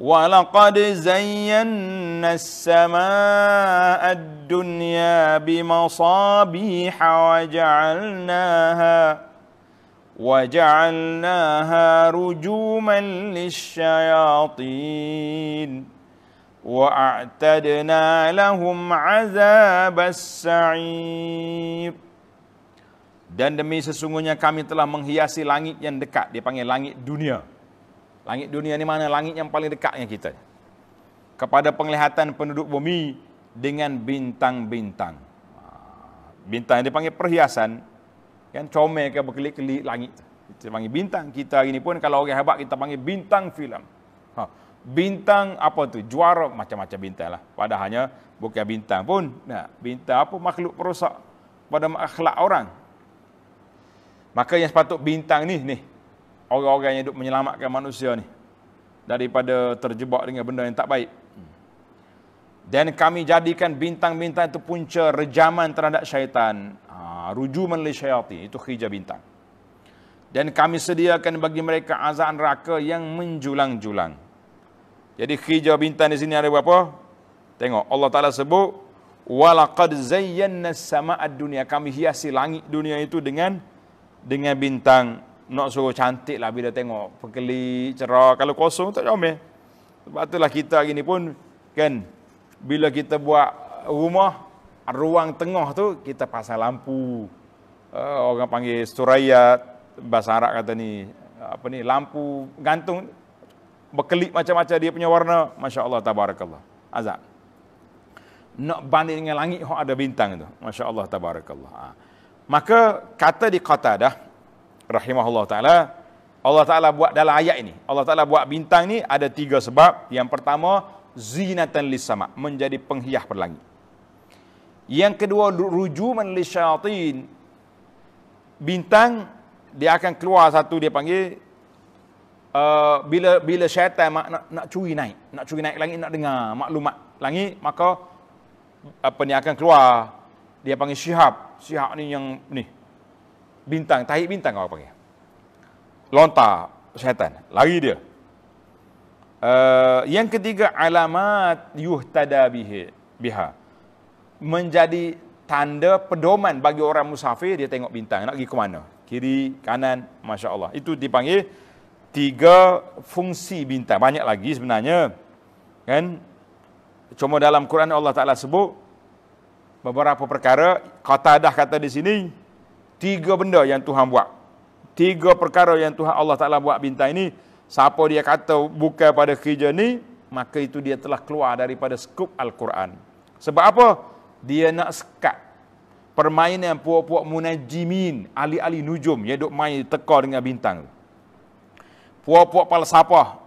Walaqad zayyana as-samaa'a ad-dunya bimasabiha wa ja'alnaha wa ja'alnaha a'tadna lahum 'adzabas sa'ir dan demi sesungguhnya kami telah menghiasi langit yang dekat. Dia panggil langit dunia. Langit dunia ni mana? Langit yang paling dekatnya kita. Kepada penglihatan penduduk bumi dengan bintang-bintang. Bintang yang dipanggil perhiasan. Kan comel ke berkelip-kelip langit. Kita panggil bintang. Kita hari ni pun kalau orang hebat kita panggil bintang filem. Bintang apa tu? Juara macam-macam bintang lah. Padahalnya bukan bintang pun. Nah, bintang apa? Makhluk perosak pada akhlak orang. Maka yang sepatut bintang ni, ni orang-orang yang hidup menyelamatkan manusia ni daripada terjebak dengan benda yang tak baik. Dan kami jadikan bintang-bintang itu punca rejaman terhadap syaitan. Ha, rujuman li syaitan, itu khija bintang. Dan kami sediakan bagi mereka azab neraka yang menjulang-julang. Jadi hijau bintang di sini ada berapa? Tengok Allah Taala sebut walaqad zayyana sama'ad dunia. Kami hiasi langit dunia itu dengan dengan bintang. Nak suruh cantik lah bila tengok. Pekeli cerah. Kalau kosong tak jomel sebab itulah kita hari ni pun kan bila kita buat rumah ruang tengah tu kita pasang lampu. Uh, orang panggil surayat. Bahasa Arab kata ni apa ni lampu gantung berkelip macam-macam dia punya warna masya-Allah tabarakallah azab nak banding dengan langit ada bintang tu masya-Allah tabarakallah ha. Maka kata di Qatadah rahimahullah taala Allah taala buat dalam ayat ini. Allah taala buat bintang ni ada tiga sebab. Yang pertama zinatan lisama menjadi penghias perlangit. Yang kedua rujuman lisyayatin. Bintang dia akan keluar satu dia panggil uh, bila bila syaitan mak, nak, nak curi naik, nak curi naik langit nak dengar maklumat langit maka apa ni akan keluar dia panggil syihab. Syihab ni yang ni. Bintang, tahik bintang kau panggil. Lontar syaitan. Lari dia. Uh, yang ketiga alamat yuhtada bihi biha. Menjadi tanda pedoman bagi orang musafir dia tengok bintang nak pergi ke mana? Kiri, kanan, masya-Allah. Itu dipanggil tiga fungsi bintang. Banyak lagi sebenarnya. Kan? Cuma dalam Quran Allah Taala sebut beberapa perkara Qatadah kata di sini Tiga benda yang Tuhan buat. Tiga perkara yang Tuhan Allah Ta'ala buat bintang ini. Siapa dia kata bukan pada kerja ni, maka itu dia telah keluar daripada skup Al-Quran. Sebab apa? Dia nak sekat permainan puak-puak munajimin, ahli-ahli nujum yang duk main teka dengan bintang. Puak-puak falsafah.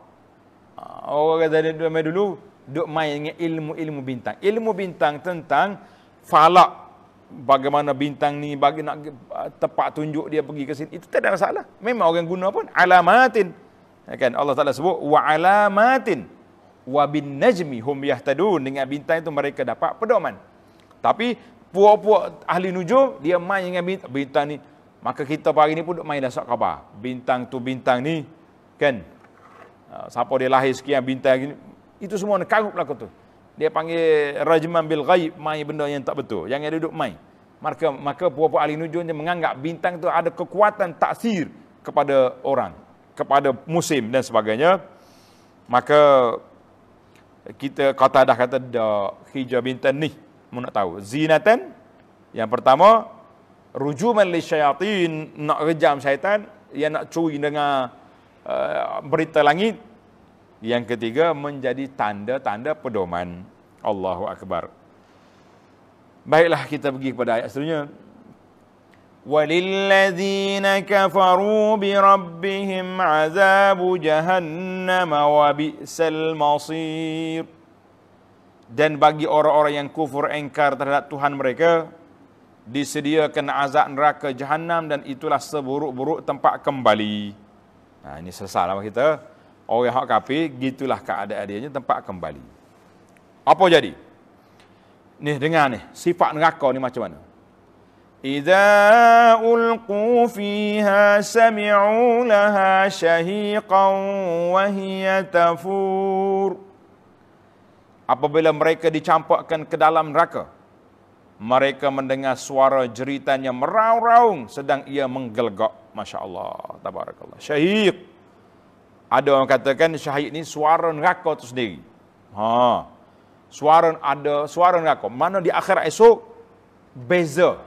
Ah, orang kata dia dulu, duk main dengan ilmu-ilmu bintang. Ilmu bintang tentang falak bagaimana bintang ni bagi nak ah, tepat tunjuk dia pergi ke sini itu tak ada masalah. Memang orang guna pun alamatin. Ya kan Allah Taala sebut wa alamatin wa bin najmi hum yahtadun dengan bintang itu mereka dapat pedoman. Tapi puak-puak ahli nujum dia main dengan bintang, bintang ni maka kita pagi ni pun duk main dah khabar. Bintang tu bintang ni kan ah, siapa dia lahir sekian bintang ni itu semua nak karup lah tu. Dia panggil rajman bil ghaib, main benda yang tak betul. Yang ada duduk main. Maka maka puak-puak ahli nujum dia menganggap bintang tu ada kekuatan taksir kepada orang, kepada musim dan sebagainya. Maka kita kata dah kata dah hijab bintang ni mau nak tahu zinatan yang pertama rujuman li syayatin nak rejam syaitan yang nak curi dengan berita langit yang ketiga menjadi tanda-tanda pedoman. Allahu Akbar. Baiklah kita pergi kepada ayat seterusnya. وَلِلَّذِينَ كَفَرُوا بِرَبِّهِمْ عَذَابُ جَهَنَّمَ وَبِئْسَ الْمَصِيرُ Dan bagi orang-orang yang kufur engkar terhadap Tuhan mereka, disediakan azab neraka jahannam dan itulah seburuk-buruk tempat kembali. Nah, ini sesalah kita. Orang hak kafir, gitulah keadaan dia tempat kembali. Apa jadi? Ni dengar ni, sifat neraka ni macam mana? Idza ulqu fiha sami'u laha shahiqan wa hiya tafur. Apabila mereka dicampakkan ke dalam neraka, mereka mendengar suara jeritan yang meraung-raung sedang ia menggelgak. Masya Allah, tabarakallah. Syahiq. Ada orang katakan syahid ni suara neraka tu sendiri. Ha. Suara ada suara neraka. Mana di akhirat esok beza.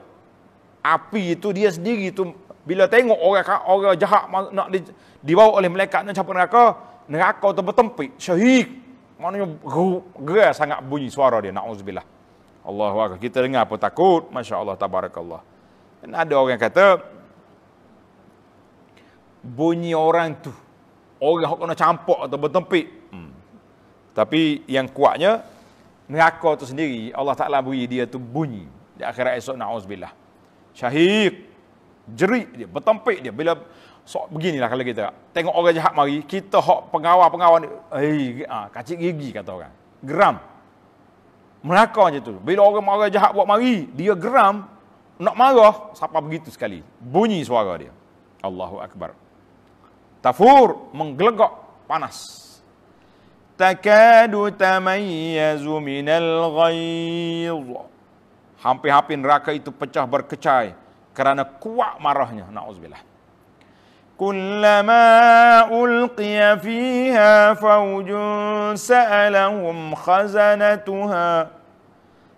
Api itu dia sendiri tu bila tengok orang orang jahat nak di, dibawa oleh malaikat nak campur neraka, neraka tu bertempik, syahid. Maknanya geras sangat bunyi suara dia. Nauzubillah. Allahu akbar. Kita dengar apa takut. Masya-Allah tabarakallah. Dan ada orang yang kata bunyi orang tu orang yang kena campak atau bertempik. Hmm. Tapi yang kuatnya, neraka tu sendiri, Allah Ta'ala beri dia tu bunyi. Di akhirat esok, na'uzubillah. Syahid, jerit dia, bertempik dia. Bila, so, beginilah kalau kita, tengok orang jahat mari, kita hok pengawal-pengawal ni, eh, ah, kacik gigi kata orang. Geram. Neraka je tu. Bila orang marah jahat buat mari, dia geram, nak marah, siapa begitu sekali. Bunyi suara dia. Allahu Akbar. Tafur menggelegak panas. Takadu tamayyazu minal ghayz. Hampir-hampir neraka itu pecah berkecai kerana kuat marahnya. Nauzubillah. Kullama ulqiya fiha fawjun sa'alahum khazanatuha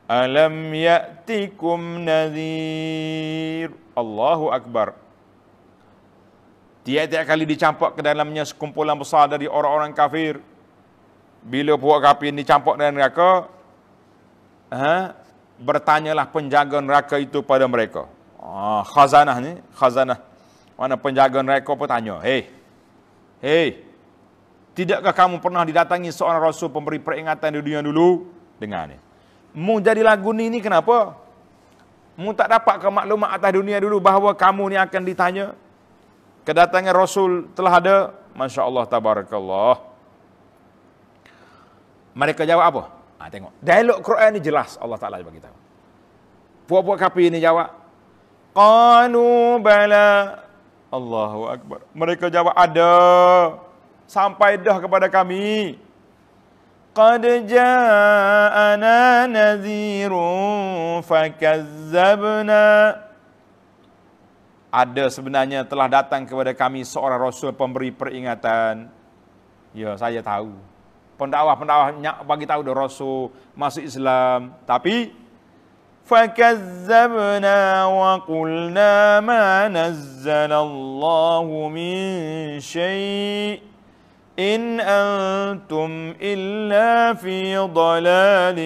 alam ya'tikum nadhir. Allahu akbar. Tiap-tiap kali dicampak ke dalamnya sekumpulan besar dari orang-orang kafir. Bila puak kafir dicampak dalam neraka, ha, bertanyalah penjaga neraka itu pada mereka. Ah, khazanah ni, khazanah. Mana penjaga neraka pun tanya, Hei, hei, tidakkah kamu pernah didatangi seorang rasul pemberi peringatan di dunia dulu? Dengar ni. Mu jadi lagu ni ni kenapa? Mu tak dapat ke maklumat atas dunia dulu bahawa kamu ni akan ditanya? Kedatangan Rasul telah ada, Masya Allah, Tabarakallah. Mereka jawab apa? Ha, tengok. Dialog Quran ni jelas Allah Ta'ala bagi tahu. Puak-puak kapi ni jawab. Qanu bala. Allahu Akbar. Mereka jawab ada. Sampai dah kepada kami. Qad ja'ana nazirun fakazzabna ada sebenarnya telah datang kepada kami seorang rasul pemberi peringatan. Ya, saya tahu. Pendakwah-pendakwah bagi tahu dah rasul masuk Islam, tapi فكذبنا وقلنا ما نزل الله من شيء إن أنتم إلا في ضلال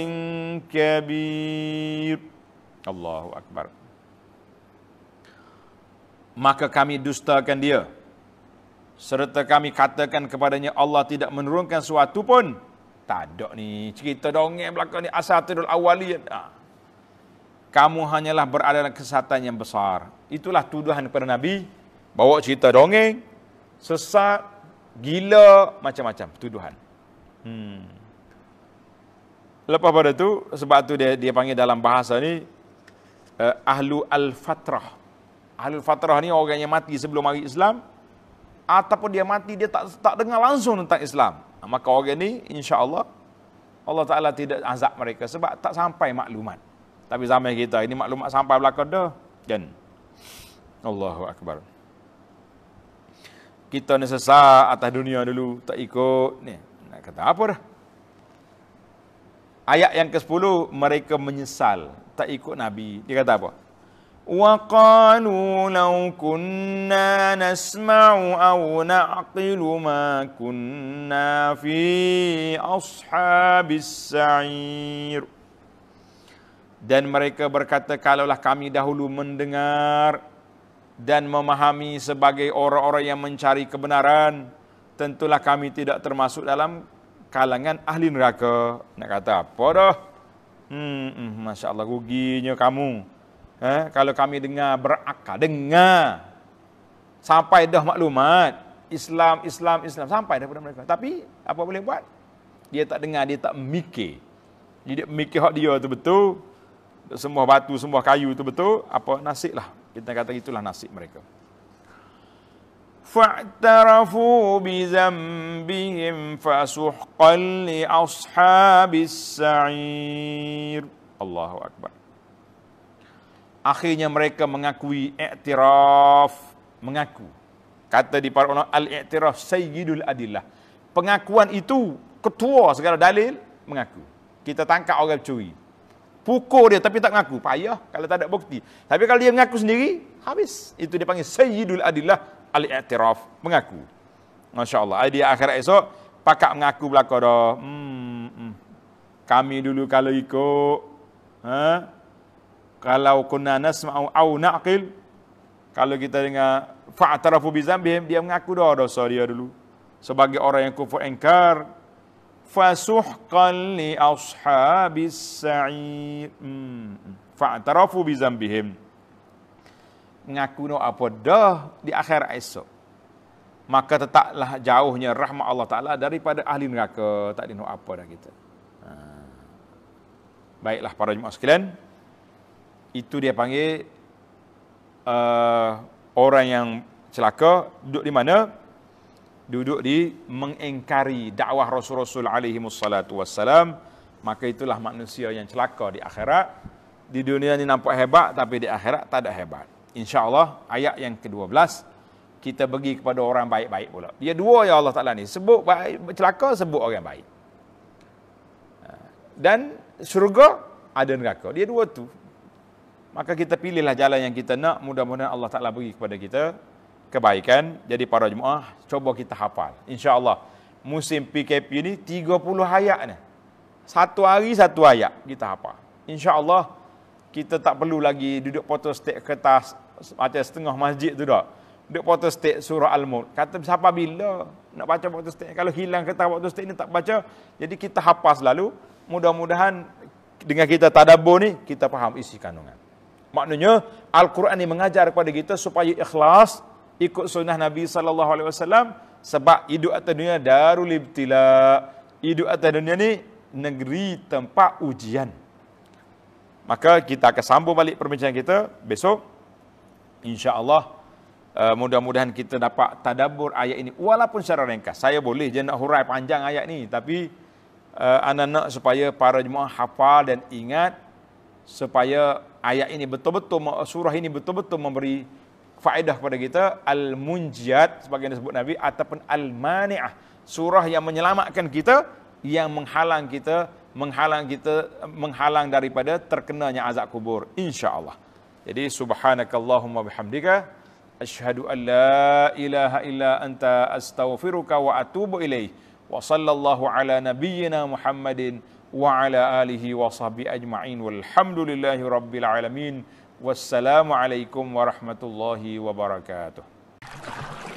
كبير الله أكبر maka kami dustakan dia serta kami katakan kepadanya Allah tidak menurunkan sesuatu pun tak ada ni cerita dongeng belakang ni asatirul awaliyat ha kamu hanyalah berada dalam kesesatan yang besar. Itulah tuduhan kepada Nabi. Bawa cerita dongeng, sesat, gila, macam-macam tuduhan. Hmm. Lepas pada tu, sebab tu dia dia panggil dalam bahasa ni, uh, Ahlu Al-Fatrah. Ahlu Al-Fatrah ni orang yang mati sebelum hari Islam, ataupun dia mati, dia tak tak dengar langsung tentang Islam. Maka orang ni, insya Allah, Allah Ta'ala tidak azab mereka sebab tak sampai maklumat. Tapi zaman kita ini maklumat sampai belakang dah. Kan? Allahu Akbar. Kita ni sesat atas dunia dulu. Tak ikut. Ni. Nak kata apa dah? Ayat yang ke-10. Mereka menyesal. Tak ikut Nabi. Dia kata apa? وَقَالُوا لَوْ كُنَّا نَسْمَعُ أَوْ نَعْقِلُ مَا كُنَّا فِي أَصْحَابِ السَّعِيرِ dan mereka berkata kalaulah kami dahulu mendengar dan memahami sebagai orang-orang yang mencari kebenaran tentulah kami tidak termasuk dalam kalangan ahli neraka nak kata apa dah hmm, hmm masya-Allah ruginya kamu eh kalau kami dengar berakal dengar. Sampai dah maklumat. Islam Islam Islam. Sampai daripada mereka. Tapi apa boleh buat? Dia tak dengar dia tak mikir. Dia mikir hak dia tu betul. Semua batu, semua kayu itu betul, apa? Nasib lah. Kita kata itulah nasib mereka. Fa'tarafu bi zambihim fasuhqan ashabis sa'ir. Akhirnya mereka mengakui iktiraf. Mengaku. Kata di para ulama, al-iktiraf sayyidul adillah. Pengakuan itu ketua segala dalil mengaku. Kita tangkap orang curi pukul dia tapi tak mengaku payah kalau tak ada bukti tapi kalau dia mengaku sendiri habis itu dia panggil sayyidul adillah al-i'tiraf mengaku masya-Allah dia akhirat esok pakak mengaku belaka dah hmm, hmm. kami dulu kalau ikut ha kalau kunna nasma'u au naqil kalau kita dengar fa'tarafu bi zambihim dia mengaku dah dosa dia dulu. Sebagai orang yang kufur ingkar fasuhqan li ashabis sa'ir hmm. fa'tarafu bi zambihim. Ngaku no apa dah di akhir esok. Maka tetaplah jauhnya rahmat Allah taala daripada ahli neraka. Tak ada apa dah kita. Ha. baiklah para jemaah sekalian itu dia panggil uh, orang yang celaka duduk di mana duduk di mengingkari dakwah Rasul-Rasul alaihi wassalatu wassalam, maka itulah manusia yang celaka di akhirat. Di dunia ni nampak hebat tapi di akhirat tak ada hebat. Insya-Allah ayat yang ke-12 kita bagi kepada orang baik-baik pula. Dia dua ya Allah Taala ni, sebut baik celaka sebut orang baik. Ha. Dan syurga ada neraka. Dia dua tu. Maka kita pilihlah jalan yang kita nak, mudah-mudahan Allah Taala bagi kepada kita kebaikan. Jadi para jemaah, coba kita hafal. InsyaAllah, musim PKP ni 30 ayat ni. Satu hari satu ayat kita hafal. InsyaAllah, kita tak perlu lagi duduk foto stek kertas macam setengah masjid tu dah. Duduk foto stek surah Al-Mulk. Kata siapa bila nak baca foto stek. Kalau hilang kertas foto stek ni tak baca. Jadi kita hafal selalu. Mudah-mudahan dengan kita tadabur ni, kita faham isi kandungan. Maknanya, Al-Quran ni mengajar kepada kita supaya ikhlas, ikut sunnah Nabi sallallahu alaihi wasallam sebab hidup atas dunia darul ibtila. Hidup atas dunia ni negeri tempat ujian. Maka kita akan sambung balik perbincangan kita besok. Insya-Allah uh, mudah-mudahan kita dapat tadabbur ayat ini walaupun secara ringkas. Saya boleh je nak hurai panjang ayat ni tapi uh, anda nak supaya para jemaah hafal dan ingat supaya ayat ini betul-betul surah ini betul-betul memberi faedah kepada kita al-munjiyat sebagai yang disebut Nabi ataupun al-mani'ah surah yang menyelamatkan kita yang menghalang kita menghalang kita menghalang daripada terkenanya azab kubur insya-Allah. Jadi subhanakallahumma bihamdika asyhadu an la ilaha illa anta astaghfiruka wa atubu ilaik. Wa sallallahu ala nabiyyina Muhammadin wa ala alihi wa sahbi ajma'in. Walhamdulillahi rabbil alamin. Wassalamu alaikum warahmatullahi wabarakatuh.